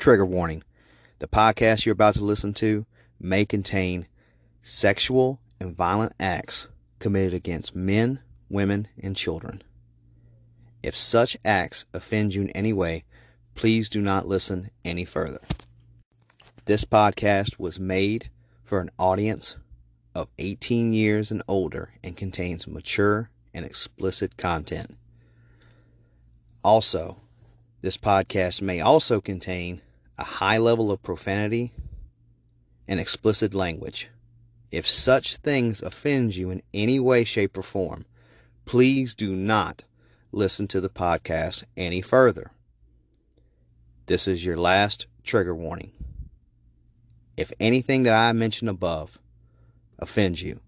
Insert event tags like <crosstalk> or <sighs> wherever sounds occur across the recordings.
Trigger warning the podcast you're about to listen to may contain sexual and violent acts committed against men, women, and children. If such acts offend you in any way, please do not listen any further. This podcast was made for an audience of 18 years and older and contains mature and explicit content. Also, this podcast may also contain a high level of profanity and explicit language. If such things offend you in any way, shape, or form, please do not listen to the podcast any further. This is your last trigger warning. If anything that I mentioned above offends you,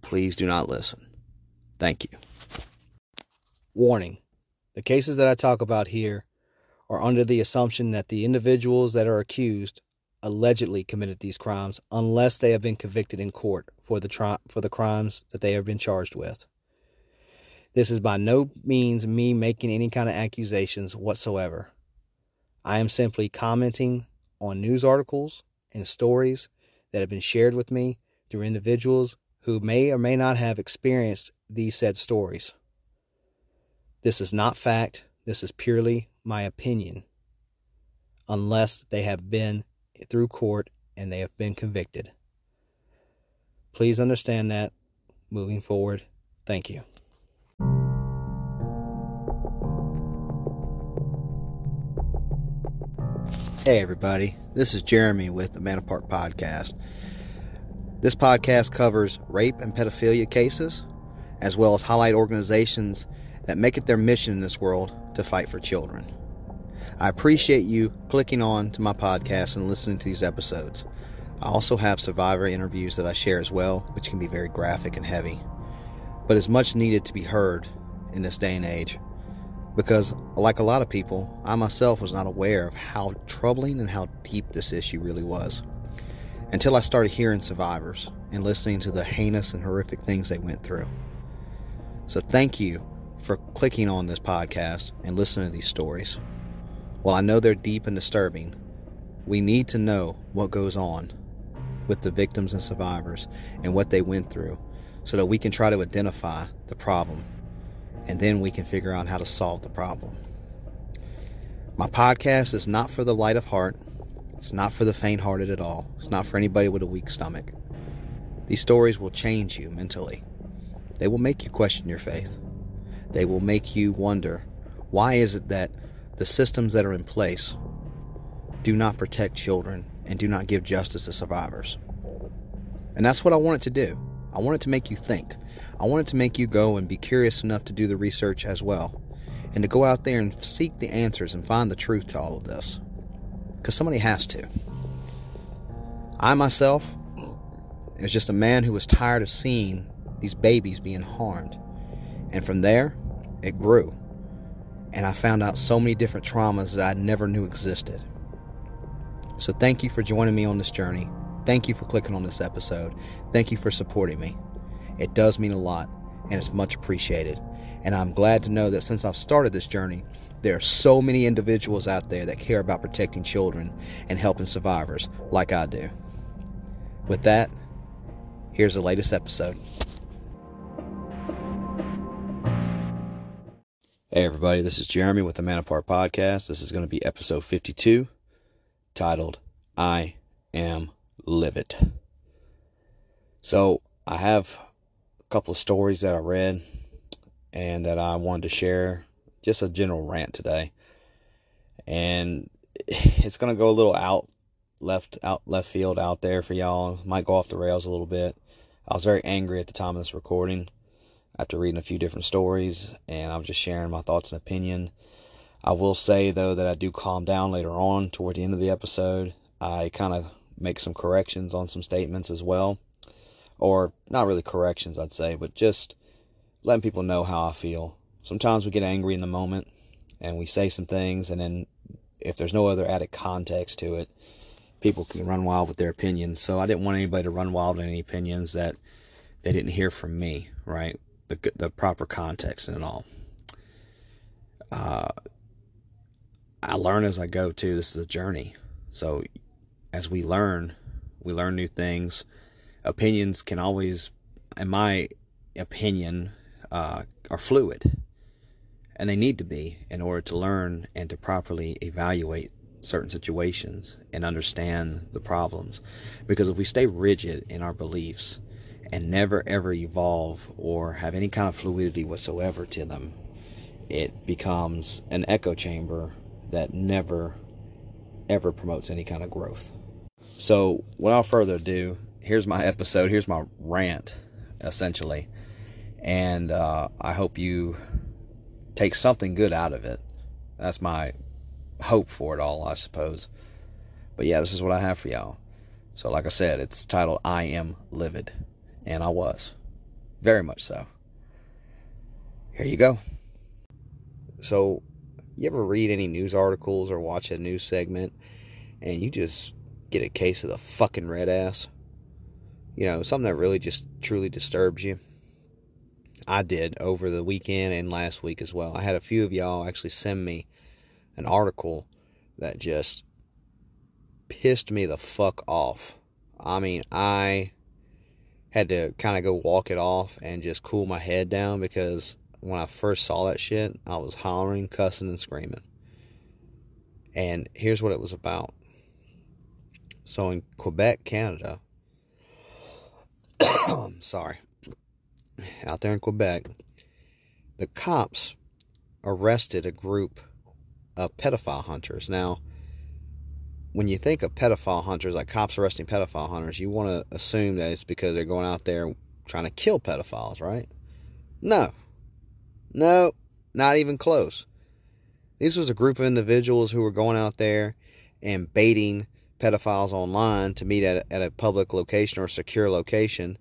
please do not listen. Thank you. Warning The cases that I talk about here are under the assumption that the individuals that are accused allegedly committed these crimes unless they have been convicted in court for the tri- for the crimes that they have been charged with. This is by no means me making any kind of accusations whatsoever. I am simply commenting on news articles and stories that have been shared with me through individuals who may or may not have experienced these said stories. This is not fact, this is purely my opinion, unless they have been through court and they have been convicted. Please understand that moving forward. Thank you. Hey, everybody. This is Jeremy with the Man Apart Podcast. This podcast covers rape and pedophilia cases, as well as highlight organizations that make it their mission in this world to fight for children. I appreciate you clicking on to my podcast and listening to these episodes. I also have survivor interviews that I share as well, which can be very graphic and heavy, but is much needed to be heard in this day and age. Because, like a lot of people, I myself was not aware of how troubling and how deep this issue really was until I started hearing survivors and listening to the heinous and horrific things they went through. So, thank you for clicking on this podcast and listening to these stories. While I know they're deep and disturbing, we need to know what goes on with the victims and survivors and what they went through so that we can try to identify the problem and then we can figure out how to solve the problem. My podcast is not for the light of heart. It's not for the faint hearted at all. It's not for anybody with a weak stomach. These stories will change you mentally. They will make you question your faith. They will make you wonder why is it that the systems that are in place do not protect children and do not give justice to survivors. And that's what I wanted to do. I wanted to make you think. I wanted to make you go and be curious enough to do the research as well. And to go out there and seek the answers and find the truth to all of this. Because somebody has to. I myself was just a man who was tired of seeing these babies being harmed. And from there, it grew. And I found out so many different traumas that I never knew existed. So thank you for joining me on this journey. Thank you for clicking on this episode. Thank you for supporting me. It does mean a lot, and it's much appreciated. And I'm glad to know that since I've started this journey, there are so many individuals out there that care about protecting children and helping survivors like I do. With that, here's the latest episode. Hey, everybody, this is Jeremy with the Man Apart Podcast. This is going to be episode 52, titled I Am Livid. So, I have a couple of stories that I read and that I wanted to share. Just a general rant today. And it's going to go a little out left out left field out there for y'all. Might go off the rails a little bit. I was very angry at the time of this recording after reading a few different stories, and I'm just sharing my thoughts and opinion. I will say though that I do calm down later on toward the end of the episode. I kind of make some corrections on some statements as well, or not really corrections, I'd say, but just letting people know how I feel. Sometimes we get angry in the moment and we say some things, and then if there's no other added context to it, people can run wild with their opinions. So I didn't want anybody to run wild with any opinions that they didn't hear from me, right? The, the proper context and all. Uh, I learn as I go too. This is a journey. So as we learn, we learn new things. Opinions can always, in my opinion, uh, are fluid. And they need to be in order to learn and to properly evaluate certain situations and understand the problems. Because if we stay rigid in our beliefs and never ever evolve or have any kind of fluidity whatsoever to them, it becomes an echo chamber that never ever promotes any kind of growth. So, without further ado, here's my episode. Here's my rant, essentially. And uh, I hope you take something good out of it. That's my hope for it all, I suppose. But yeah, this is what I have for y'all. So, like I said, it's titled I Am Livid. And I was. Very much so. Here you go. So, you ever read any news articles or watch a news segment and you just get a case of the fucking red ass? You know, something that really just truly disturbs you. I did over the weekend and last week as well. I had a few of y'all actually send me an article that just pissed me the fuck off. I mean, I had to kind of go walk it off and just cool my head down because when I first saw that shit, I was hollering, cussing, and screaming. And here's what it was about. So in Quebec, Canada, I'm <coughs> sorry, out there in Quebec, the cops arrested a group of pedophile hunters. Now, when you think of pedophile hunters, like cops arresting pedophile hunters, you want to assume that it's because they're going out there trying to kill pedophiles, right? No. No, not even close. This was a group of individuals who were going out there and baiting pedophiles online to meet at a, at a public location or secure location,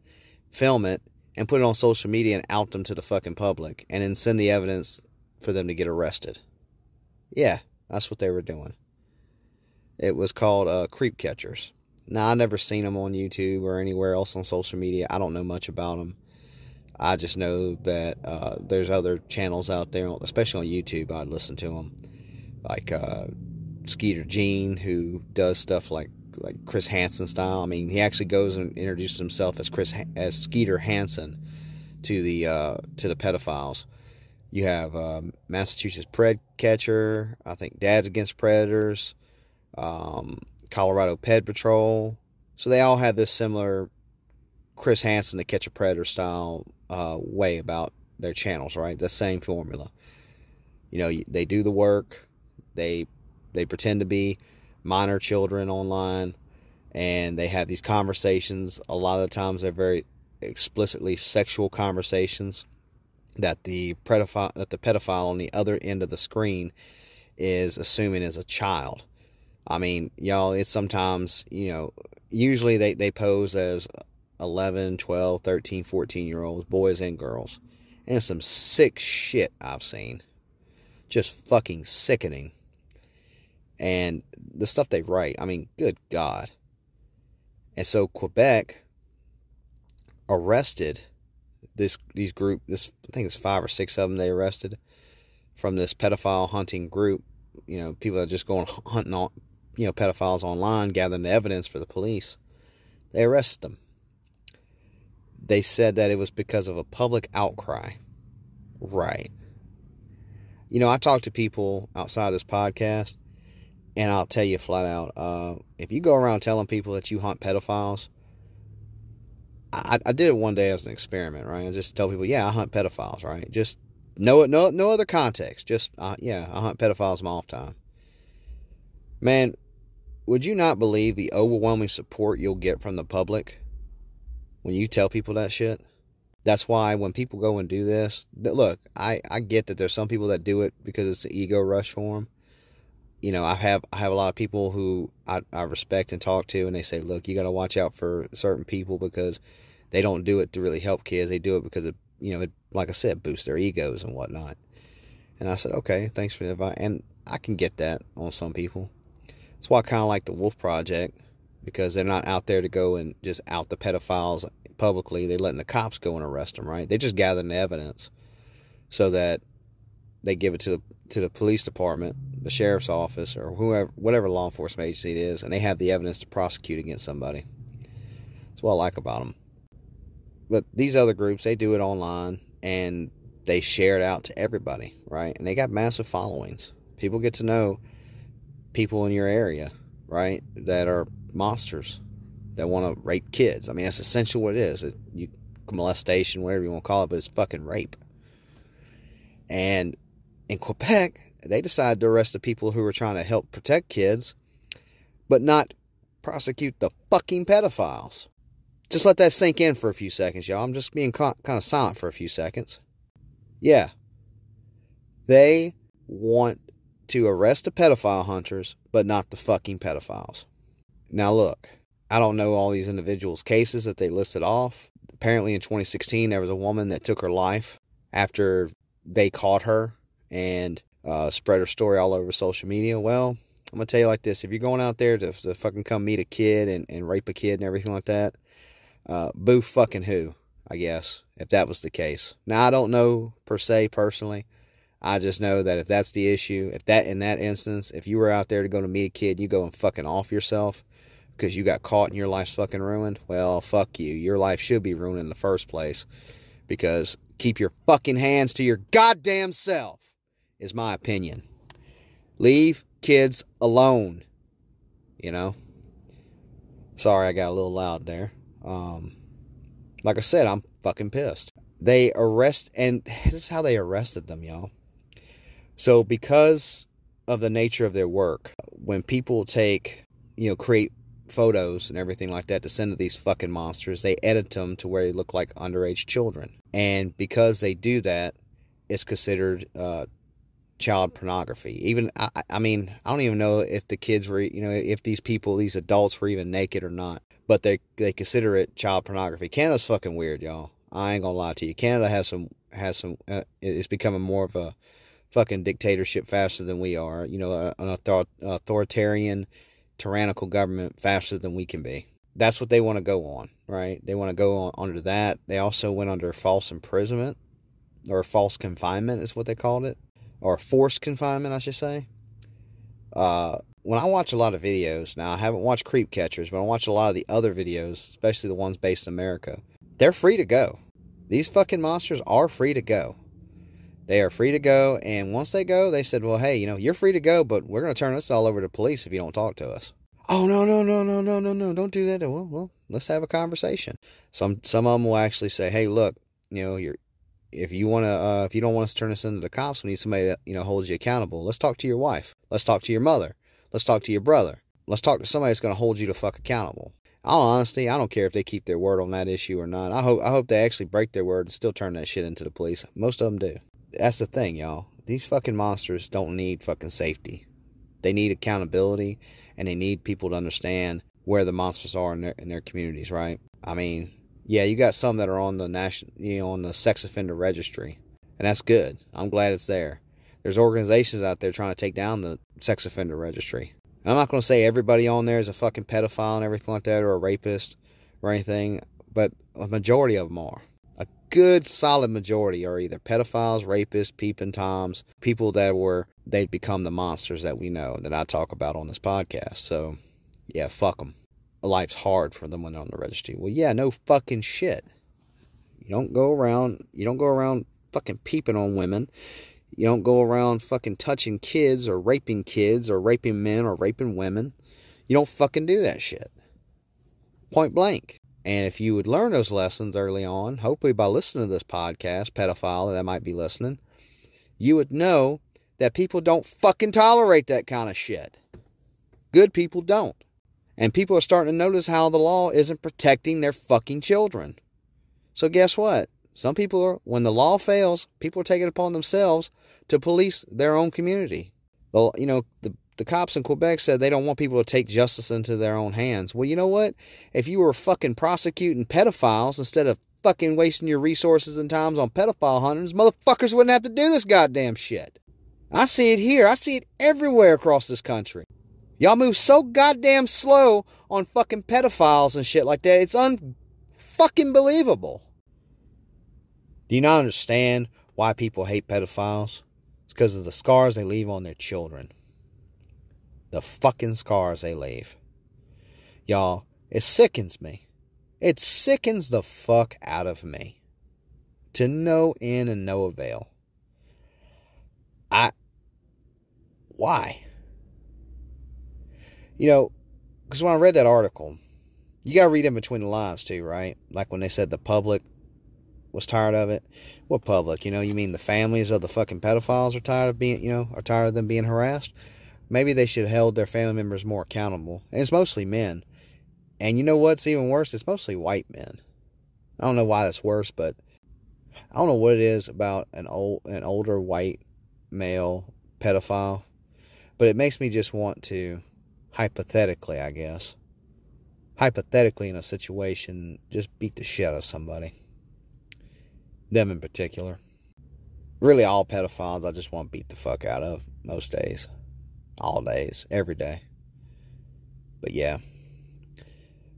film it, and put it on social media and out them to the fucking public, and then send the evidence for them to get arrested. Yeah, that's what they were doing. It was called uh, Creep Catchers. Now, I never seen them on YouTube or anywhere else on social media. I don't know much about them. I just know that uh, there's other channels out there, especially on YouTube. I'd listen to them, like uh, Skeeter Jean, who does stuff like like Chris Hansen style. I mean, he actually goes and introduces himself as Chris as Skeeter Hansen to the uh, to the pedophiles. You have um, Massachusetts Pred Catcher. I think Dads Against Predators. Um, Colorado Ped Patrol. So they all have this similar Chris Hansen to Catch a Predator style uh, way about their channels, right? The same formula. You know, they do the work. They they pretend to be minor children online, and they have these conversations. A lot of the times, they're very explicitly sexual conversations that the pedophile that the pedophile on the other end of the screen is assuming is a child. I mean, y'all, it's sometimes, you know, usually they, they pose as 11, 12, 13, 14 year olds, boys and girls. And some sick shit I've seen. Just fucking sickening. And the stuff they write, I mean, good God. And so Quebec arrested this these group this I think it's five or six of them they arrested from this pedophile hunting group. You know, people that are just going hunting on you know pedophiles online, gathering the evidence for the police. They arrested them. They said that it was because of a public outcry. Right. You know, I talk to people outside this podcast, and I'll tell you flat out uh, if you go around telling people that you hunt pedophiles, I, I did it one day as an experiment, right? I just tell people, yeah, I hunt pedophiles, right? Just no, no, no other context. Just uh, yeah, I hunt pedophiles my off time. Man, would you not believe the overwhelming support you'll get from the public when you tell people that shit? That's why when people go and do this, look, I, I get that there's some people that do it because it's an ego rush for them. You know, I have I have a lot of people who I, I respect and talk to, and they say, look, you got to watch out for certain people because they don't do it to really help kids. They do it because it, you know, it, like I said, boosts their egos and whatnot. And I said, okay, thanks for the advice. And I can get that on some people. That's why I kind of like the Wolf Project because they're not out there to go and just out the pedophiles publicly. They're letting the cops go and arrest them, right? They're just gathering the evidence so that they give it to the to the police department, the sheriff's office, or whoever, whatever law enforcement agency it is, and they have the evidence to prosecute against somebody. That's what I like about them. But these other groups, they do it online and they share it out to everybody, right? And they got massive followings. People get to know people in your area, right, that are monsters that want to rape kids. I mean, that's essentially what it is. It, you, molestation, whatever you want to call it, but it's fucking rape. And in Quebec, they decided to arrest the people who were trying to help protect kids, but not prosecute the fucking pedophiles. Just let that sink in for a few seconds, y'all. I'm just being kind of silent for a few seconds. Yeah. They want to arrest the pedophile hunters, but not the fucking pedophiles. Now, look, I don't know all these individuals' cases that they listed off. Apparently, in 2016, there was a woman that took her life after they caught her and uh, spread her story all over social media. Well, I'm gonna tell you like this: if you're going out there to, to fucking come meet a kid and, and rape a kid and everything like that, uh, boo fucking who, I guess, if that was the case. Now I don't know per se personally. I just know that if that's the issue, if that in that instance, if you were out there to go to meet a kid, you go and fucking off yourself because you got caught and your life's fucking ruined. Well, fuck you. Your life should be ruined in the first place because keep your fucking hands to your goddamn self is my opinion. Leave kids alone. You know? Sorry, I got a little loud there. Um, like I said, I'm fucking pissed. They arrest, and <sighs> this is how they arrested them, y'all. So, because of the nature of their work, when people take, you know, create photos and everything like that to send to these fucking monsters, they edit them to where they look like underage children. And because they do that, it's considered uh, child pornography. Even I, I mean, I don't even know if the kids were, you know, if these people, these adults were even naked or not. But they they consider it child pornography. Canada's fucking weird, y'all. I ain't gonna lie to you. Canada has some has some. Uh, it's becoming more of a fucking dictatorship faster than we are. You know, an author- authoritarian, tyrannical government faster than we can be. That's what they want to go on, right? They want to go on under that. They also went under false imprisonment or false confinement, is what they called it or forced confinement, I should say. Uh, when I watch a lot of videos, now I haven't watched Creep Catchers, but I watch a lot of the other videos, especially the ones based in America. They're free to go. These fucking monsters are free to go. They are free to go, and once they go, they said, "Well, hey, you know, you're free to go, but we're going to turn this all over to police if you don't talk to us." Oh no, no, no, no, no, no, no! Don't do that. Well, well, let's have a conversation. Some some of them will actually say, "Hey, look, you know, you're if you want to, uh, if you don't want us to turn this into the cops, we need somebody that you know holds you accountable. Let's talk to your wife. Let's talk to your mother. Let's talk to your brother. Let's talk to somebody that's going to hold you to fuck accountable. All honesty, I don't care if they keep their word on that issue or not. I hope I hope they actually break their word and still turn that shit into the police. Most of them do. That's the thing, y'all. These fucking monsters don't need fucking safety. They need accountability, and they need people to understand where the monsters are in their in their communities. Right? I mean, yeah, you got some that are on the national, you know, on the sex offender registry, and that's good. I'm glad it's there. There's organizations out there trying to take down the sex offender registry. And I'm not going to say everybody on there is a fucking pedophile and everything like that, or a rapist or anything, but a majority of them are. Good, solid majority are either pedophiles, rapists, peeping toms, people that were they'd become the monsters that we know that I talk about on this podcast. So, yeah, fuck them life's hard for them when they're on the registry. Well, yeah, no fucking shit. You don't go around, you don't go around fucking peeping on women. You don't go around fucking touching kids or raping kids or raping men or raping women. You don't fucking do that shit. Point blank. And if you would learn those lessons early on, hopefully by listening to this podcast, pedophile that might be listening, you would know that people don't fucking tolerate that kind of shit. Good people don't. And people are starting to notice how the law isn't protecting their fucking children. So guess what? Some people are, when the law fails, people are taking it upon themselves to police their own community. Well, you know, the, the cops in Quebec said they don't want people to take justice into their own hands. Well, you know what? If you were fucking prosecuting pedophiles instead of fucking wasting your resources and times on pedophile hunters, motherfuckers wouldn't have to do this goddamn shit. I see it here. I see it everywhere across this country. Y'all move so goddamn slow on fucking pedophiles and shit like that. It's unfucking believable. Do you not understand why people hate pedophiles? It's because of the scars they leave on their children. The fucking scars they leave. Y'all, it sickens me. It sickens the fuck out of me. To no end and no avail. I. Why? You know, because when I read that article, you got to read in between the lines too, right? Like when they said the public was tired of it. What public? You know, you mean the families of the fucking pedophiles are tired of being, you know, are tired of them being harassed? Maybe they should have held their family members more accountable. And it's mostly men. And you know what's even worse? It's mostly white men. I don't know why that's worse, but I don't know what it is about an old an older white male pedophile, but it makes me just want to hypothetically, I guess, hypothetically in a situation, just beat the shit out of somebody. Them in particular. Really, all pedophiles I just want to beat the fuck out of most days. All days. Every day. But yeah.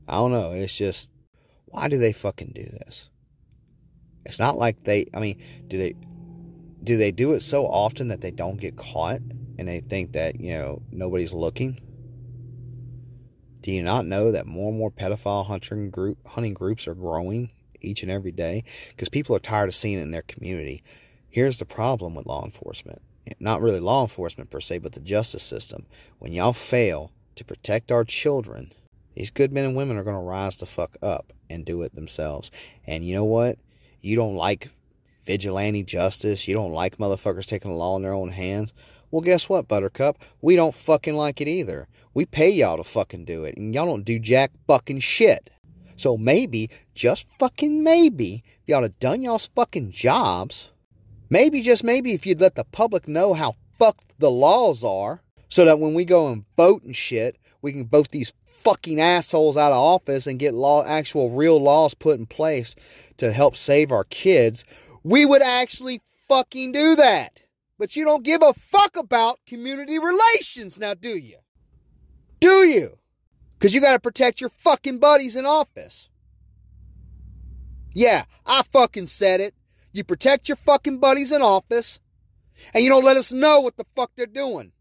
I don't know. It's just, why do they fucking do this? It's not like they, I mean, do they, do they do it so often that they don't get caught and they think that, you know, nobody's looking? Do you not know that more and more pedophile hunting group hunting groups are growing each and every day? Because people are tired of seeing it in their community. Here's the problem with law enforcement. Not really law enforcement per se, but the justice system. When y'all fail to protect our children, these good men and women are going to rise the fuck up and do it themselves. And you know what? You don't like vigilante justice. You don't like motherfuckers taking the law in their own hands. Well, guess what, Buttercup? We don't fucking like it either. We pay y'all to fucking do it, and y'all don't do jack fucking shit. So maybe, just fucking maybe, if y'all had done y'all's fucking jobs, maybe, just maybe, if you'd let the public know how fucked the laws are, so that when we go and vote and shit, we can vote these fucking assholes out of office and get law, actual real laws put in place to help save our kids, we would actually fucking do that. But you don't give a fuck about community relations now, do you? Do you? Because you got to protect your fucking buddies in office. Yeah, I fucking said it. You protect your fucking buddies in office, and you don't let us know what the fuck they're doing.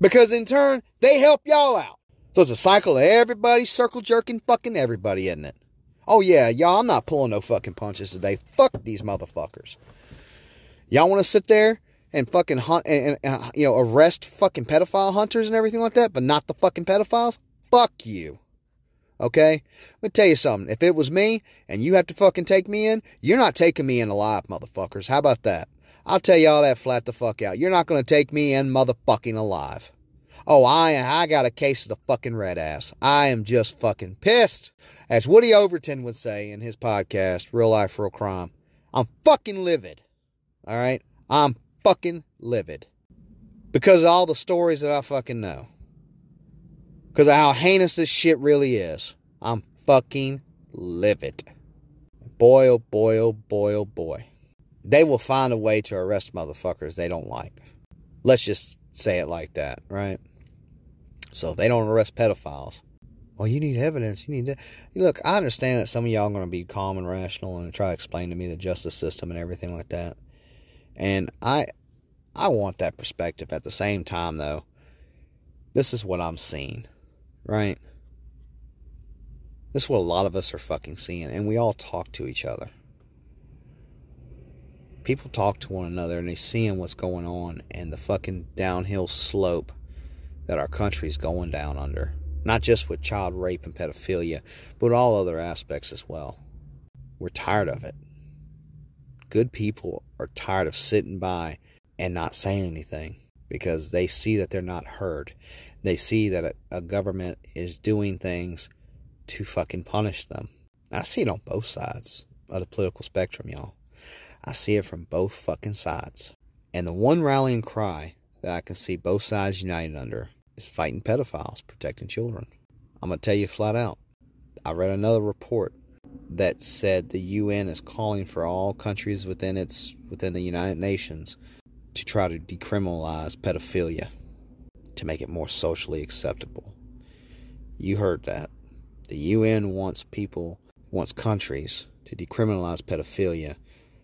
Because in turn, they help y'all out. So it's a cycle of everybody circle jerking fucking everybody, isn't it? Oh yeah, y'all, I'm not pulling no fucking punches today. Fuck these motherfuckers. Y'all want to sit there and fucking hunt and, and uh, you know arrest fucking pedophile hunters and everything like that, but not the fucking pedophiles? Fuck you. Okay? Let me tell you something. If it was me and you have to fucking take me in, you're not taking me in alive, motherfuckers. How about that? I'll tell y'all that flat the fuck out. You're not gonna take me in motherfucking alive. Oh, I I got a case of the fucking red ass. I am just fucking pissed. As Woody Overton would say in his podcast, Real Life, Real Crime. I'm fucking livid. All right? I'm fucking livid. Because of all the stories that I fucking know. Because of how heinous this shit really is. I'm fucking livid. Boy, oh boy, oh boy, oh boy. They will find a way to arrest motherfuckers they don't like. Let's just say it like that, right? So they don't arrest pedophiles. Well, you need evidence. You need to look. I understand that some of y'all are going to be calm and rational and try to explain to me the justice system and everything like that. And I I want that perspective. At the same time though, this is what I'm seeing, right? This is what a lot of us are fucking seeing, and we all talk to each other. People talk to one another and they seeing what's going on and the fucking downhill slope that our country's going down under. Not just with child rape and pedophilia, but all other aspects as well. We're tired of it good people are tired of sitting by and not saying anything because they see that they're not heard. They see that a, a government is doing things to fucking punish them. I see it on both sides of the political spectrum, y'all. I see it from both fucking sides. And the one rallying cry that I can see both sides united under is fighting pedophiles, protecting children. I'm going to tell you flat out. I read another report that said the UN is calling for all countries within its within the United Nations to try to decriminalize pedophilia to make it more socially acceptable. You heard that. The UN wants people wants countries to decriminalize pedophilia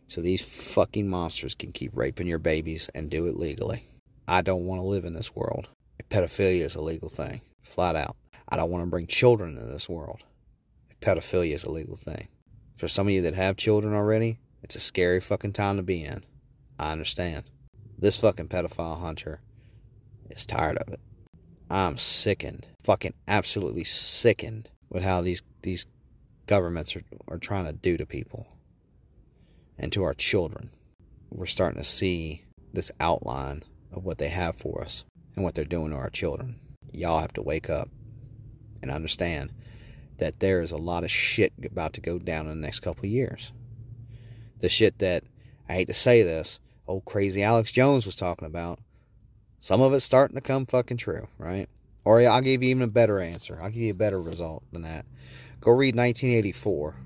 so these fucking monsters can keep raping your babies and do it legally. I don't want to live in this world. Pedophilia is a legal thing, flat out. I don't want to bring children into this world. Pedophilia is a legal thing. For some of you that have children already, it's a scary fucking time to be in. I understand. This fucking pedophile hunter is tired of it. I'm sickened, fucking absolutely sickened with how these these governments are, are trying to do to people and to our children. We're starting to see this outline of what they have for us and what they're doing to our children. Y'all have to wake up and understand that there is a lot of shit about to go down in the next couple of years. The shit that, I hate to say this, old crazy Alex Jones was talking about, some of it's starting to come fucking true, right? Or I'll give you even a better answer. I'll give you a better result than that. Go read 1984.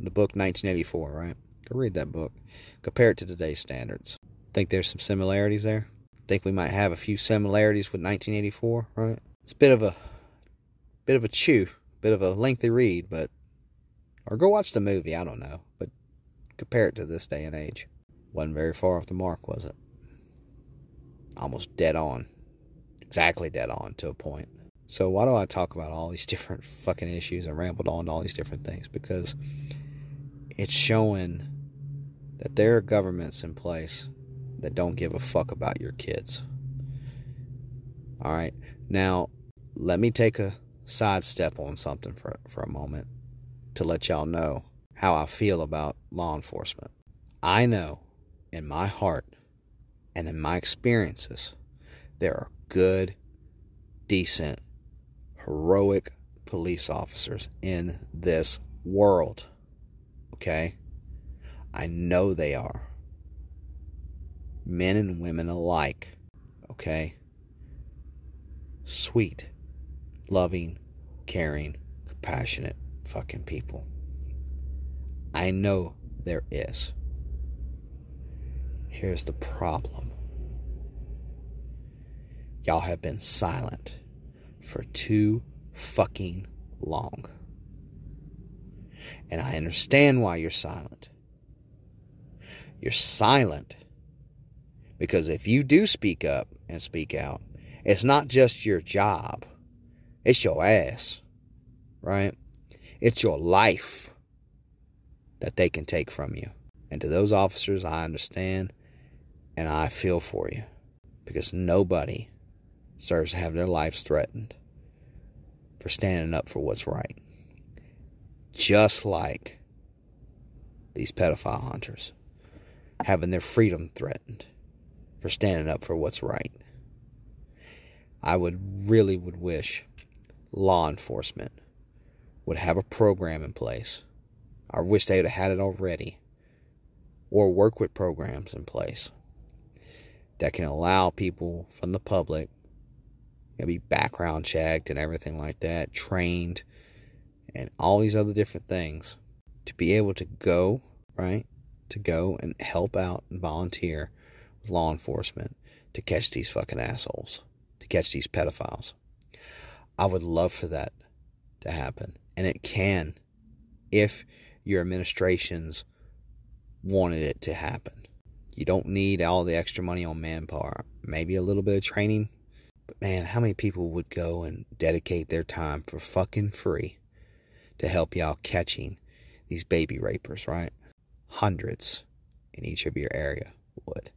The book 1984, right? Go read that book. Compare it to today's standards. Think there's some similarities there? Think we might have a few similarities with 1984, right? It's a bit of a bit of a chew, bit of a lengthy read, but or go watch the movie, I don't know, but compare it to this day and age. Wasn't very far off the mark, was it? Almost dead on. Exactly dead on to a point. So why do I talk about all these <laughs> different fucking issues and rambled on to all these different things? Because it's showing that there are governments in place that don't give a fuck about your kids. All right. Now, let me take a sidestep on something for, for a moment to let y'all know how I feel about law enforcement. I know in my heart and in my experiences, there are good, decent, heroic police officers in this world. Okay? I know they are. Men and women alike. Okay? Sweet loving, caring, compassionate fucking people. I know there is. Here's the problem y'all have been silent for too fucking long. And I understand why you're silent. You're silent because if you do speak up and speak out, it's not just your job it's your ass, right? It's your life that they can take from you. And to those officers, I understand and I feel for you because nobody deserves to have their lives threatened for standing up for what's right. Just like these pedophile hunters having their freedom threatened for standing up for what's right. I would really would wish law enforcement would have a program in place. I wish they would have had it already. Or work with programs in place that can allow people from the public to be background checked and everything like that, trained, and all these other different things to be able to go, right? To go and help out and volunteer with law enforcement to catch these fucking assholes, to catch these pedophiles. I would love for that to happen. And it can if your administrations wanted it to happen. You don't need all the extra money on manpower. Maybe a little bit of training. But man, how many people would go and dedicate their time for fucking free to help y'all catching these baby rapers, right? Hundreds in each of your area would.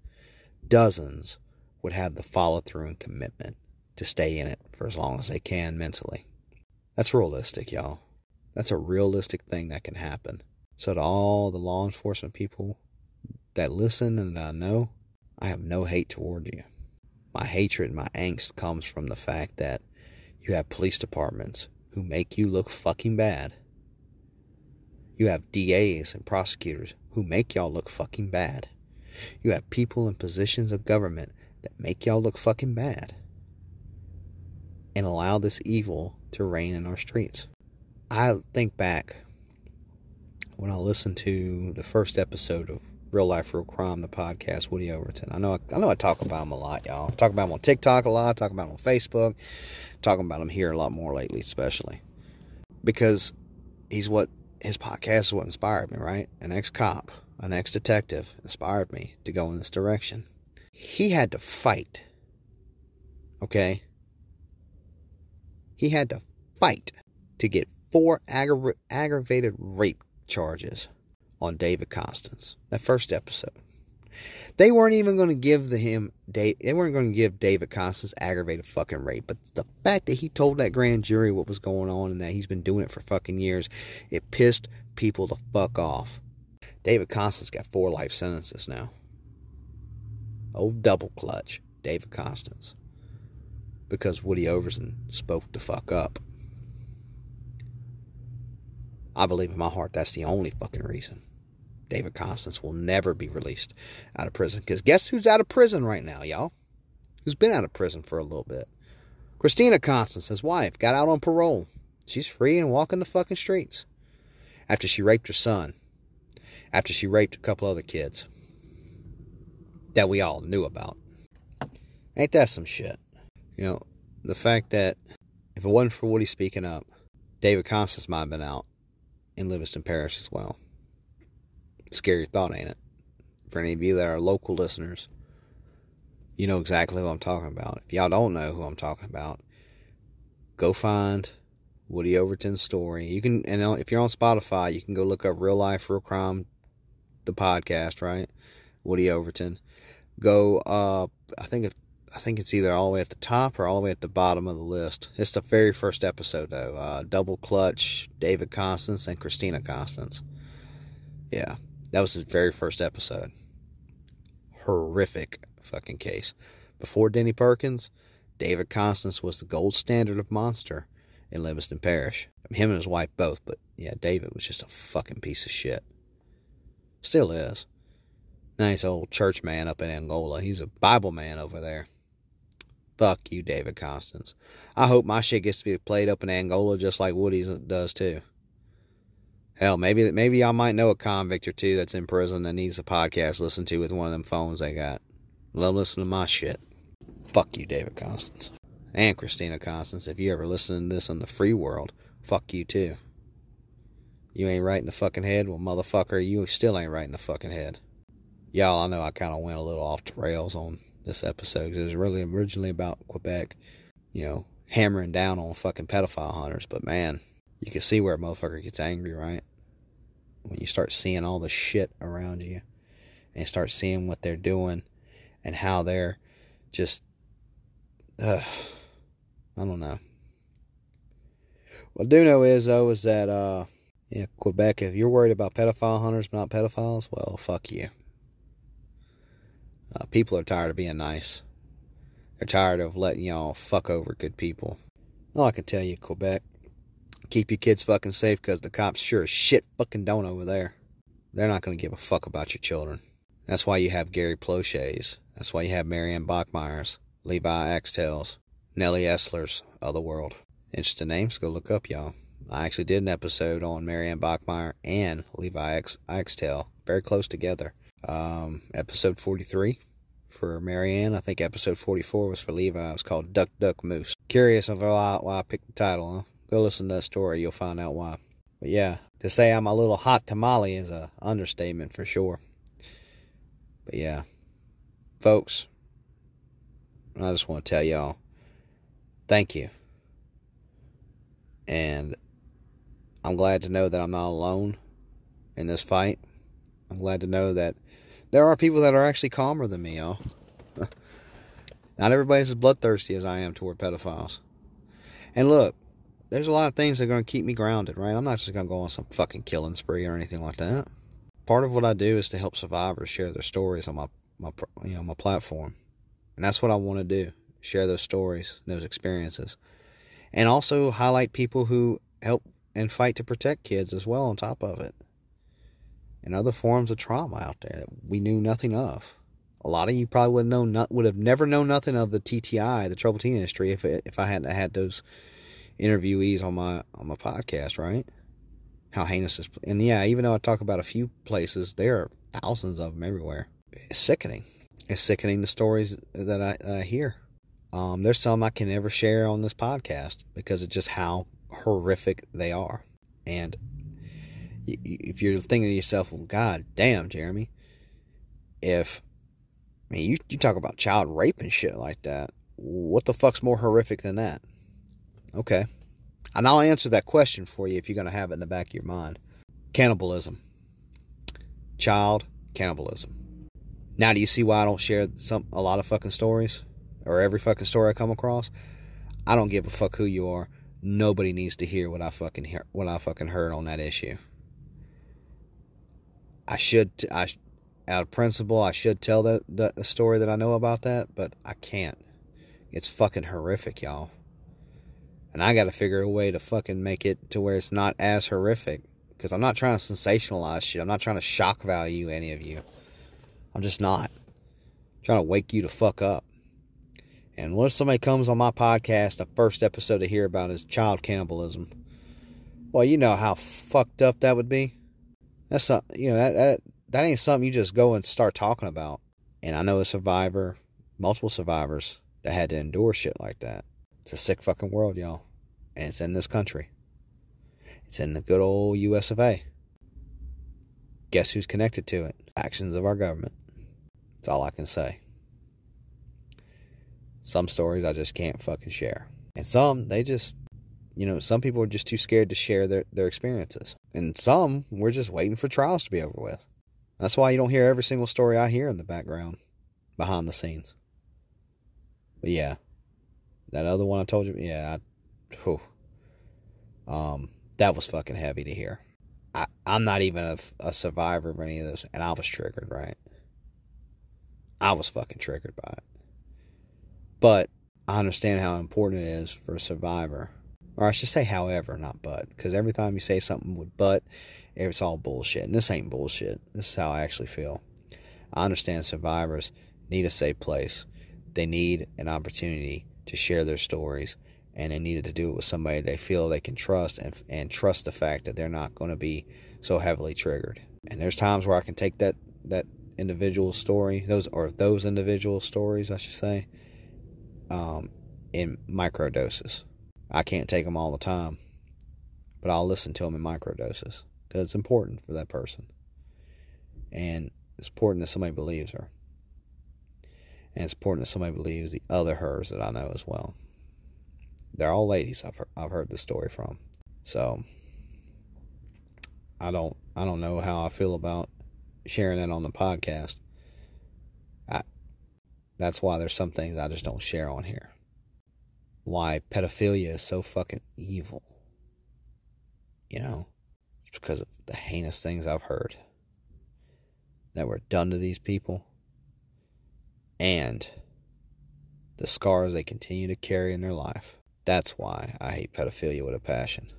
Dozens would have the follow through and commitment to stay in it for as long as they can mentally. That's realistic, y'all. That's a realistic thing that can happen. So, to all the law enforcement people that listen and that I know, I have no hate toward you. My hatred, my angst comes from the fact that you have police departments who make you look fucking bad. You have DAs and prosecutors who make y'all look fucking bad. You have people in positions of government that make y'all look fucking bad and allow this evil to reign in our streets. I think back when I listened to the first episode of Real Life Real Crime, the podcast, Woody Overton. I know I, I know I talk about him a lot, y'all. I talk about him on TikTok a lot, I talk about him on Facebook, talking about him here a lot more lately, especially. Because he's what his podcast is what inspired me, right? An ex cop, an ex detective, inspired me to go in this direction. He had to fight. Okay? He had to fight to get four aggra- aggravated rape charges on David Constance. That first episode. They weren't even going to give the him they weren't going to give David Constance aggravated fucking rape. But the fact that he told that grand jury what was going on and that he's been doing it for fucking years, it pissed people the fuck off. David Constance got four life sentences now. Old double clutch, David Constance. Because Woody Overton spoke the fuck up. I believe in my heart that's the only fucking reason. David Constance will never be released out of prison. Because guess who's out of prison right now, y'all? Who's been out of prison for a little bit? Christina Constance, his wife, got out on parole. She's free and walking the fucking streets. After she raped her son. After she raped a couple other kids. That we all knew about. Ain't that some shit? You know, the fact that if it wasn't for Woody speaking up, David Constance might have been out in Livingston Parish as well. Scary thought, ain't it? For any of you that are local listeners, you know exactly who I'm talking about. If y'all don't know who I'm talking about, go find Woody Overton's story. You can, and if you're on Spotify, you can go look up Real Life, Real Crime, the podcast, right? Woody Overton. Go, uh, I think it's, I think it's either all the way at the top or all the way at the bottom of the list. It's the very first episode, though. Uh, Double Clutch, David Constance, and Christina Constance. Yeah. That was his very first episode. Horrific fucking case. Before Denny Perkins, David Constance was the gold standard of monster in Livingston Parish. Him and his wife both, but yeah, David was just a fucking piece of shit. Still is. Nice old church man up in Angola. He's a Bible man over there. Fuck you, David Constance. I hope my shit gets to be played up in Angola just like Woody's does too. Hell, maybe maybe y'all might know a convict or two that's in prison that needs a podcast listened to with one of them phones they got. Let them listen to my shit. Fuck you, David Constance. And Christina Constance, if you ever listen to this in the free world, fuck you too. You ain't right in the fucking head? Well, motherfucker, you still ain't right in the fucking head. Y'all, I know I kind of went a little off the rails on this episode because it was really originally about Quebec, you know, hammering down on fucking pedophile hunters, but man, you can see where a motherfucker gets angry, right? When you start seeing all the shit around you and start seeing what they're doing and how they're just, uh, I don't know. What I do know is, though, is that, uh, yeah, Quebec, if you're worried about pedophile hunters, but not pedophiles, well, fuck you. Uh, people are tired of being nice. They're tired of letting y'all fuck over good people. All I can tell you, Quebec, Keep your kids fucking safe because the cops sure as shit fucking don't over there. They're not going to give a fuck about your children. That's why you have Gary Plauche's. That's why you have Marianne Bachmeier's, Levi Axtell's, Ellie Nesler's of the world. Interesting names. Go look up, y'all. I actually did an episode on Marianne Bachmeier and Levi Axtell, very close together. Um, episode 43 for Marianne. I think episode 44 was for Levi. It was called Duck Duck Moose. Curious of why I picked the title, huh? Go listen to that story, you'll find out why. But yeah, to say I'm a little hot tamale is a understatement for sure. But yeah, folks, I just want to tell y'all thank you. And I'm glad to know that I'm not alone in this fight. I'm glad to know that there are people that are actually calmer than me, y'all. <laughs> not everybody's as bloodthirsty as I am toward pedophiles. And look, there's a lot of things that are going to keep me grounded, right? I'm not just going to go on some fucking killing spree or anything like that. Part of what I do is to help survivors share their stories on my, my you know, my platform. And that's what I want to do. Share those stories, those experiences. And also highlight people who help and fight to protect kids as well on top of it. And other forms of trauma out there that we knew nothing of. A lot of you probably would have would have never known nothing of the TTI, the troubled teen industry, if it, if I hadn't had those interviewees on my on my podcast, right? How heinous is and yeah, even though I talk about a few places, there are thousands of them everywhere. It's sickening. It's sickening the stories that I uh, hear. Um, there's some I can never share on this podcast because of just how horrific they are. And if you're thinking to yourself, well, God damn, Jeremy, if I mean you you talk about child rape and shit like that, what the fuck's more horrific than that? Okay, and I'll answer that question for you if you're gonna have it in the back of your mind. Cannibalism, child cannibalism. Now, do you see why I don't share some a lot of fucking stories or every fucking story I come across? I don't give a fuck who you are. Nobody needs to hear what I fucking hear, what I fucking heard on that issue. I should, I, out of principle, I should tell the, the, the story that I know about that, but I can't. It's fucking horrific, y'all. And I got to figure a way to fucking make it to where it's not as horrific. Because I'm not trying to sensationalize shit. I'm not trying to shock value any of you. I'm just not. I'm trying to wake you to fuck up. And what if somebody comes on my podcast, the first episode to hear about is child cannibalism? Well, you know how fucked up that would be. That's not, you know, that, that, that ain't something you just go and start talking about. And I know a survivor, multiple survivors, that had to endure shit like that. It's a sick fucking world, y'all. And it's in this country. It's in the good old US of A. Guess who's connected to it? Actions of our government. That's all I can say. Some stories I just can't fucking share. And some, they just, you know, some people are just too scared to share their, their experiences. And some, we're just waiting for trials to be over with. That's why you don't hear every single story I hear in the background, behind the scenes. But yeah, that other one I told you, yeah, I, whew, um, that was fucking heavy to hear. I, I'm not even a, a survivor of any of this, and I was triggered, right? I was fucking triggered by it. But I understand how important it is for a survivor. Or I should say, however, not but. Because every time you say something with but, it's all bullshit. And this ain't bullshit. This is how I actually feel. I understand survivors need a safe place. They need an opportunity to share their stories. And they needed to do it with somebody they feel they can trust and, and trust the fact that they're not going to be so heavily triggered. And there's times where I can take that, that individual story, those or those individual stories, I should say, um, in micro doses. I can't take them all the time, but I'll listen to them in micro doses because it's important for that person. And it's important that somebody believes her. And it's important that somebody believes the other hers that I know as well. They're all ladies I've heard, I've heard the story from. So I don't I don't know how I feel about sharing that on the podcast. That's why there's some things I just don't share on here. Why pedophilia is so fucking evil. You know, it's because of the heinous things I've heard that were done to these people and the scars they continue to carry in their life. That's why I hate pedophilia with a passion.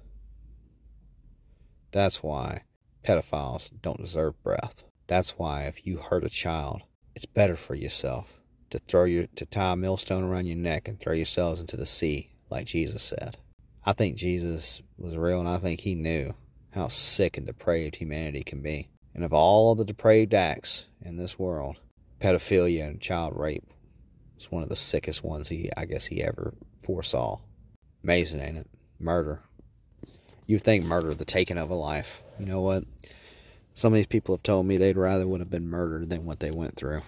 That's why pedophiles don't deserve breath. That's why if you hurt a child, it's better for yourself to throw your to tie a millstone around your neck and throw yourselves into the sea, like Jesus said. I think Jesus was real, and I think he knew how sick and depraved humanity can be. And of all the depraved acts in this world, pedophilia and child rape was one of the sickest ones he, I guess, he ever foresaw. Amazing, ain't it? Murder. You think murder, the taking of a life. You know what? Some of these people have told me they'd rather would have been murdered than what they went through.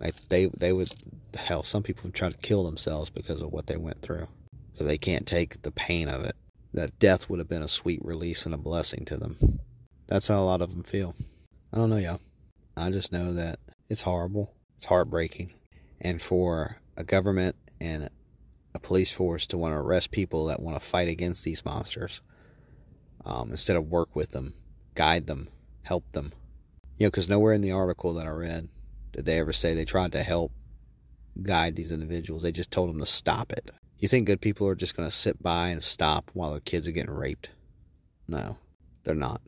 Like they they would hell. Some people try to kill themselves because of what they went through because they can't take the pain of it. That death would have been a sweet release and a blessing to them. That's how a lot of them feel. I don't know, y'all. I just know that it's horrible. It's heartbreaking, and for a government and a police force to want to arrest people that want to fight against these monsters um, instead of work with them, guide them, help them. You know, because nowhere in the article that I read did they ever say they tried to help guide these individuals? They just told them to stop it. You think good people are just going to sit by and stop while their kids are getting raped? No, they're not.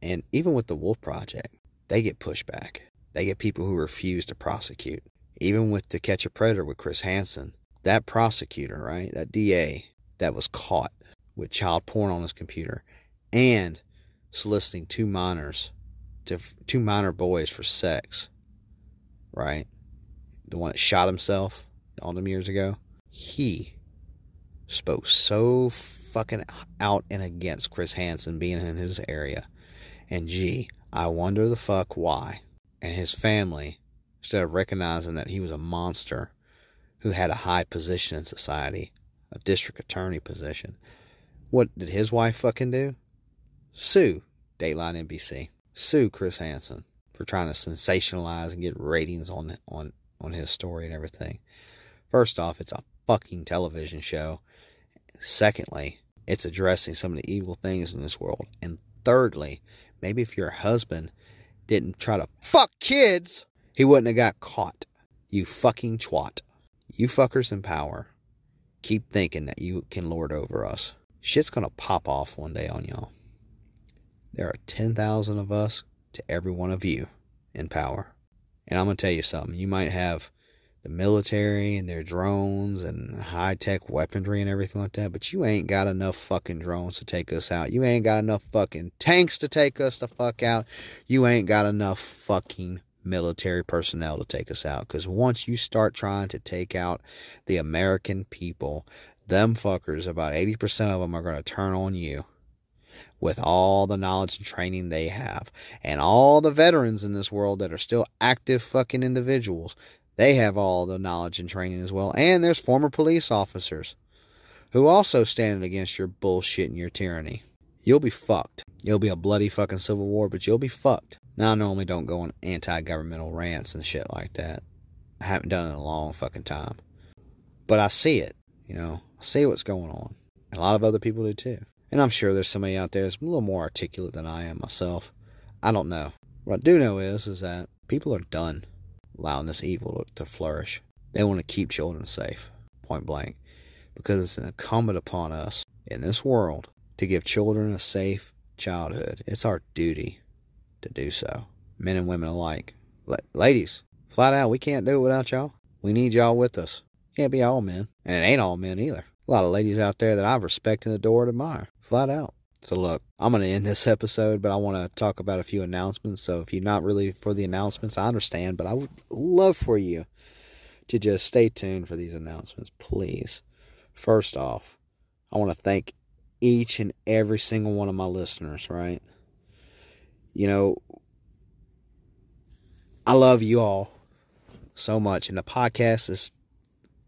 And even with the Wolf Project, they get pushback. They get people who refuse to prosecute. Even with To Catch a Predator with Chris Hansen, that prosecutor, right, that DA that was caught with child porn on his computer and soliciting two minors to two minor boys for sex right? The one that shot himself all them years ago. He spoke so fucking out and against Chris Hansen being in his area And gee, I wonder the fuck why. And his family, instead of recognizing that he was a monster who had a high position in society, a district attorney position, what did his wife fucking do? Sue Dateline NBC. Sue Chris Hansen for trying to sensationalize and get ratings on on on his story and everything. First off, it's a fucking television show. Secondly, it's addressing some of the evil things in this world. And thirdly, maybe if your husband didn't try to fuck kids, he wouldn't have got caught. You fucking twat. You fuckers in power. Keep thinking that you can lord over us. Shit's gonna pop off one day on y'all. There are 10,000 of us to every one of you in power. And I'm to tell you something. You might have the military and their drones and high tech weaponry and everything like that, but you ain't got enough fucking drones to take us out. You ain't got enough fucking tanks to take us the fuck out. You ain't got enough fucking military personnel to take us out. Because once you start trying to take out the American people, them fuckers, about 80% of them are going to turn on you with all the knowledge and training they have. And all the veterans in this world that are still active fucking individuals, they have all the knowledge and training as well. And there's former police officers who also stand against your bullshit and your tyranny. You'll be fucked. You'll be a bloody fucking civil war, but you'll be fucked. Now, I normally don't go on anti governmental rants and shit like that. I haven't done it in a long fucking time. But I see it, you know, I see what's going on. A lot of other people do too. And I'm sure there's somebody out there that's a little more articulate than I am myself. I don't know. What I do know is is that people are done allowing this evil to flourish. They want to keep children safe, point blank, because it's incumbent upon us in this world to give children a safe childhood. It's our duty to do so, men and women alike. ladies, flat out, we can't do it without y'all. We need y'all with us. Can't be all men, and it ain't all men either. A lot of ladies out there that I respect and adore and admire flat out. So look, I'm going to end this <laughs> episode, but I want to talk about a few announcements. So if you're not really for the announcements, I understand, but I would love for you to just stay tuned for these announcements, please. First off, I want to thank each and every single one of my listeners, right? You know, I love you all so much, and the podcast is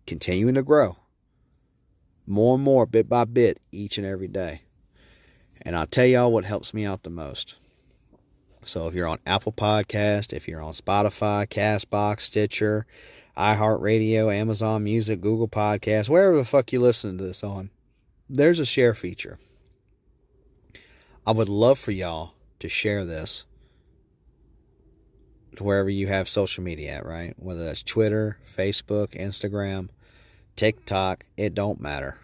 continuing to grow more and more, bit by bit, each and every day. And I'll tell y'all what helps me out the most. So if you're on Apple Podcast, if you're on Spotify, Castbox, Stitcher, iHeartRadio, Amazon Music, Google Podcast, wherever the fuck you listen to this on, there's a share feature. I would love for y'all to share this to wherever you have social media at, right? Whether that's Twitter, Facebook, Instagram, TikTok, it don't matter.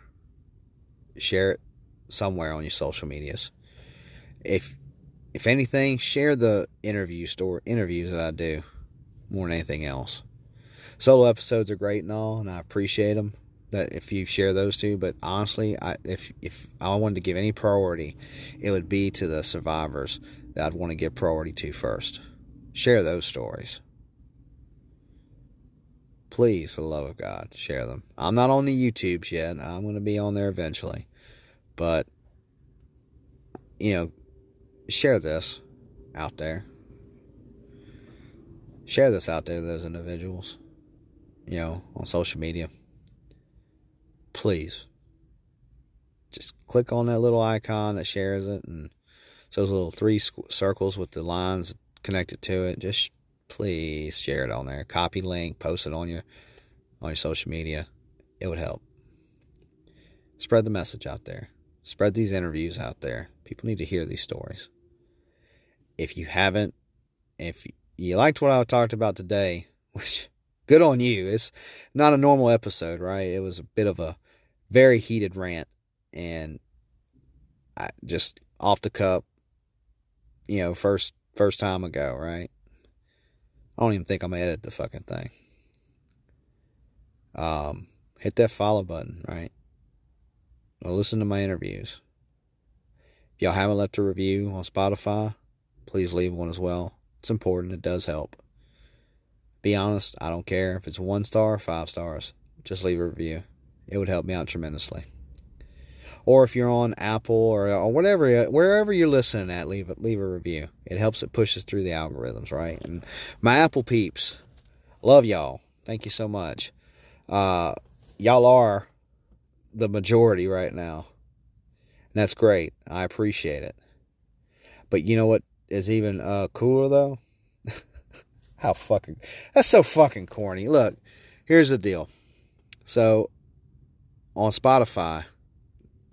Share it somewhere on your social medias. If if anything, share the interview store interviews that I do more than anything else. Solo episodes are great and all, and I appreciate them. That if you share those two, but honestly, I if if I wanted to give any priority, it would be to the survivors that I'd want to give priority to first. Share those stories. Please, for the love of God, share them. I'm not on the YouTubes yet. I'm going to be on there eventually. But, you know, share this out there. Share this out there to those individuals, you know, on social media. Please. Just click on that little icon that shares it and those little three circles with the lines connected to it. Just please share it on there. Copy link, post it on your on your social media. It would help. Spread the message out there. Spread these interviews out there. People need to hear these stories. If you haven't, if you liked what I talked about today, <laughs> which good on you. It's not a normal episode, right? It was a bit of a very heated rant and I just off the cup, you know, first first time ago, right? I don't even think I'm gonna edit the fucking thing. Um, hit that follow button, right? listen to my interviews. If y'all haven't left a review on Spotify, please leave one as well. It's important, it does help. Be honest, I don't care if it's one star or five stars. Just leave a review. It would help me out tremendously. or if you're on Apple or, or whatever, wherever you're listening at, leave leave a review. It helps it pushes through the algorithms, right? And my Apple peeps, love y'all. Thank you so much. Uh, y'all are the majority right now. And that's great. I appreciate it. But you know what is even uh, cooler though? <laughs> How fucking that's so fucking corny. Look, here's the deal. So on Spotify,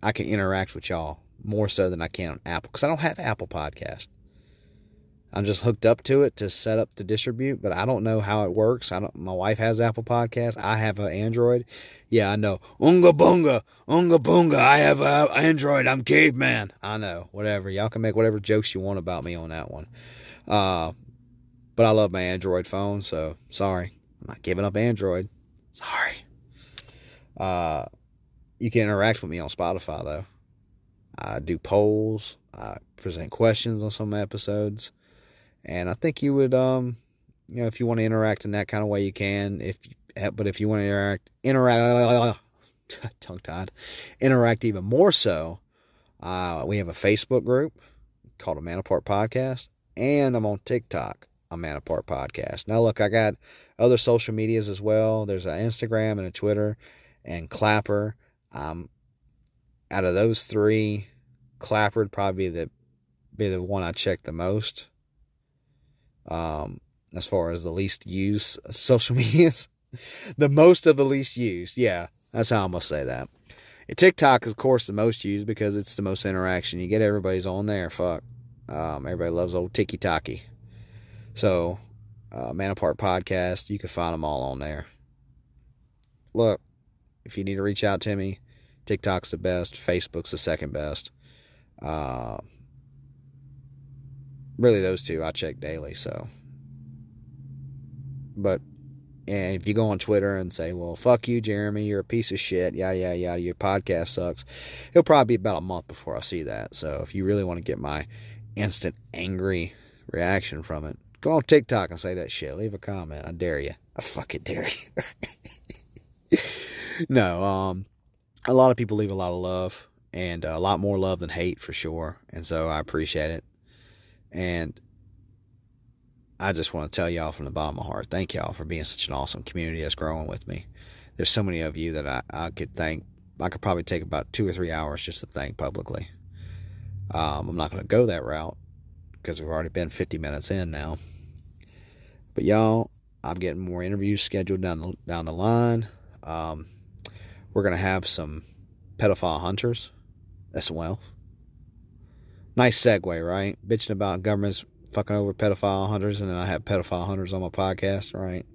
I can interact with y'all more so than I can on Apple because I don't have Apple Podcast. I'm just hooked up to it to set up to distribute, but I don't know how it works. I don't. My wife has Apple Podcast. I have an Android. Yeah, I know. Unga bunga, unga bunga. I have an Android. I'm caveman. I know. Whatever. Y'all can make whatever jokes you want about me on that one. Uh, but I love my Android phone, so sorry. I'm not giving up Android. Sorry. Uh, you can interact with me on Spotify though. I do polls. I present questions on some episodes. And I think you would, um, you know, if you want to interact in that kind of way, you can. If, you, but if you want to interact, interact, <laughs> tongue tied, interact even more so, uh, we have a Facebook group called a Man Apart Podcast, and I'm on TikTok, a Man Apart Podcast. Now, look, I got other social medias as well. There's an Instagram and a Twitter, and Clapper. Um, out of those three, would probably be the be the one I check the most um, as far as the least used social <laughs> medias. the most of the least used. Yeah, that's how I'm to say that. TikTok is, of course, the most used because it's the most interaction. You get everybody's on there. Fuck. Um, everybody loves old Tiki Taki. So, uh, Man Apart Podcast, you can find them all on there. Look, if you need to reach out to me, TikTok's the best. Facebook's the second best. Uh, really those two I check daily. So, but and if you go on Twitter and say, "Well, fuck you, Jeremy, you're a piece of shit," yada yada yada, your podcast sucks. It'll probably be about a month before I see that. So if you really want to get my instant angry reaction from it, go on TikTok and say that shit. Leave a comment. I dare you. I fucking dare you. <laughs> no, um, a lot of people leave a lot of love and a lot more love than hate for sure, and so I appreciate it. And I just want to tell y'all from the bottom of my heart, thank y'all for being such an awesome community that's growing with me. There's so many of you that I, I could thank. I could probably take about two or three hours just to thank publicly. Um, I'm not going to go that route because we've already been 50 minutes in now. But y'all, I'm getting more interviews scheduled down the down the line. Um, we're going to have some pedophile hunters as well. Nice segue, right? Bitching about governments fucking over pedophile hunters, and then I have pedophile hunters on my podcast, right?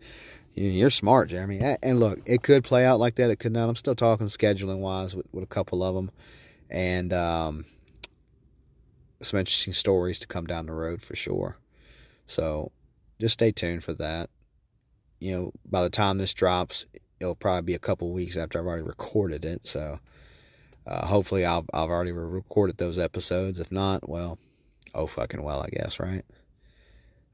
You're smart, Jeremy. And look, it could play out like that. It could not. I'm still talking scheduling wise with, with a couple of them, and um, some interesting stories to come down the road for sure. So just stay tuned for that. You know, by the time this drops, it'll probably be a couple weeks after I've already recorded it. So uh, hopefully, I've, I've already recorded those episodes. If not, well, oh fucking well, I guess, right?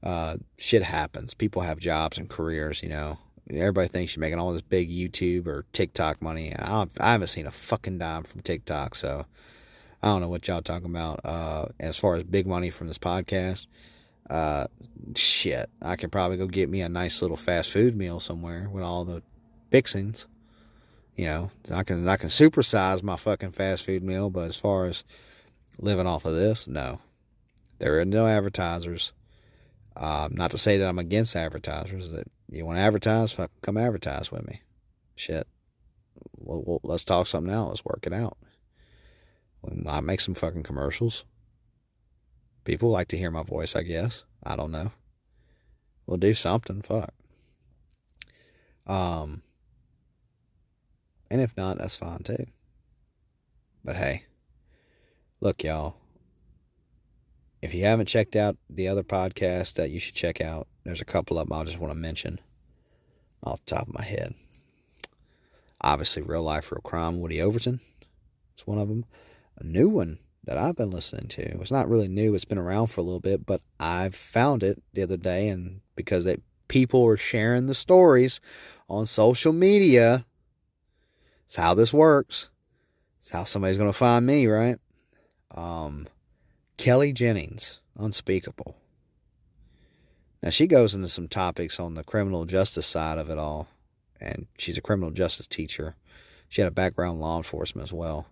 Uh, shit happens. People have jobs and careers, you know. Everybody thinks you're making all this big YouTube or TikTok money. I, I haven't seen a fucking dime from TikTok, so I don't know what y'all talking about. Uh, as far as big money from this podcast, uh, shit, I could probably go get me a nice little fast food meal somewhere with all the fixings. You know, I can I can supersize my fucking fast food meal, but as far as living off of this, no. There are no advertisers. Um, not to say that I'm against advertisers. That you want to advertise, fuck, come advertise with me. Shit. Well, well, let's talk something out. Let's work it out. I make some fucking commercials. People like to hear my voice, I guess. I don't know. We'll do something. Fuck. Um, and if not, that's fine too. But hey, look, y'all. If you haven't checked out the other podcasts that you should check out, there's a couple of them I just want to mention off the top of my head. Obviously, Real Life, Real Crime, Woody Overton. It's one of them. A new one that I've been listening to. It's not really new, it's been around for a little bit, but I found it the other day, and because it, people were sharing the stories on social media, it's how this works. It's how somebody's going to find me, right? Um, Kelly Jennings, Unspeakable. Now, she goes into some topics on the criminal justice side of it all, and she's a criminal justice teacher. She had a background in law enforcement as well.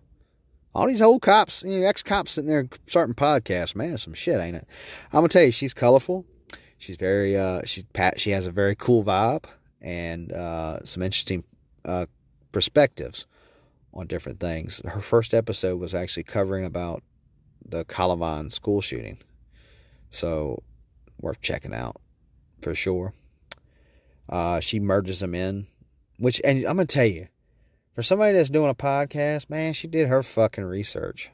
All these old cops, you know, ex cops sitting there starting podcasts, man, some shit, ain't it? I'm gonna tell you, she's colorful. She's very, uh, she she has a very cool vibe and uh, some interesting uh, perspectives on different things. Her first episode was actually covering about the Columbine school shooting, so worth checking out for sure. Uh, she merges them in, which, and I'm gonna tell you, for somebody that's doing a podcast, man, she did her fucking research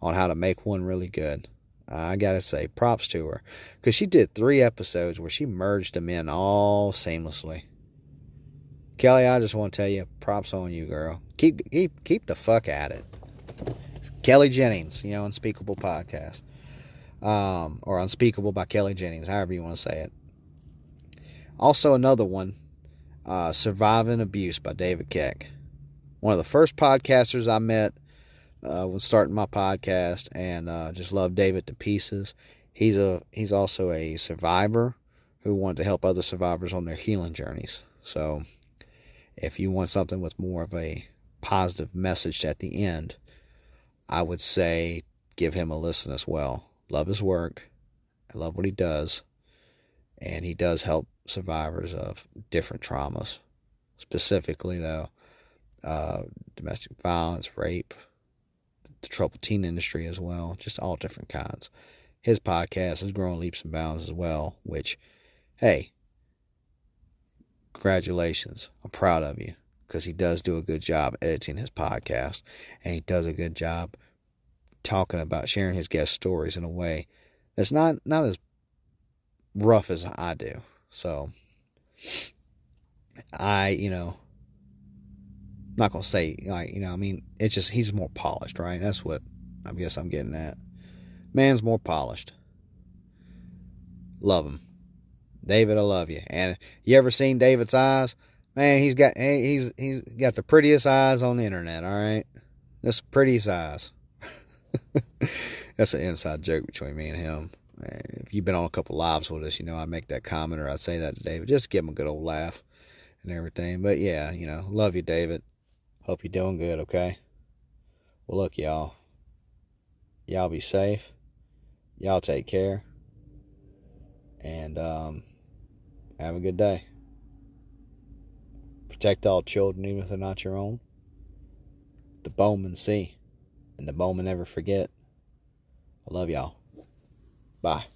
on how to make one really good. I gotta say, props to her because she did three episodes where she merged them in all seamlessly. Kelly, I just want to tell you, props on you, girl. Keep keep keep the fuck at it. Kelly Jennings, you know, Unspeakable podcast, um, or Unspeakable by Kelly Jennings, however you want to say it. Also, another one, uh, Surviving Abuse by David Keck. One of the first podcasters I met uh, when starting my podcast, and uh, just love David to pieces. He's a he's also a survivor who wanted to help other survivors on their healing journeys. So, if you want something with more of a positive message at the end, I would say give him a listen as well. Love his work. I love what he does. And he does help survivors of different traumas. Specifically, though, uh, domestic violence, rape, the troubled teen industry as well, just all different kinds. His podcast is growing leaps and bounds as well, which, hey, congratulations. I'm proud of you because he does do a good job editing his podcast and he does a good job talking about sharing his guest stories in a way that's not not as rough as I do. So I, you know, I'm not gonna say like you know I mean it's just he's more polished, right? That's what I guess I'm getting at. Man's more polished. Love him, David. I love you. And you ever seen David's eyes? Man, he's got he's he's got the prettiest eyes on the internet. All right, that's prettiest eyes. <laughs> that's an inside joke between me and him. If you've been on a couple lives with us, you know I make that comment or I say that to David. Just give him a good old laugh and everything. But yeah, you know, love you, David. Hope you're doing good, okay? Well, look, y'all. Y'all be safe. Y'all take care. And um, have a good day. Protect all children, even if they're not your own. The Bowman see, and the Bowman never forget. I love y'all. Bye.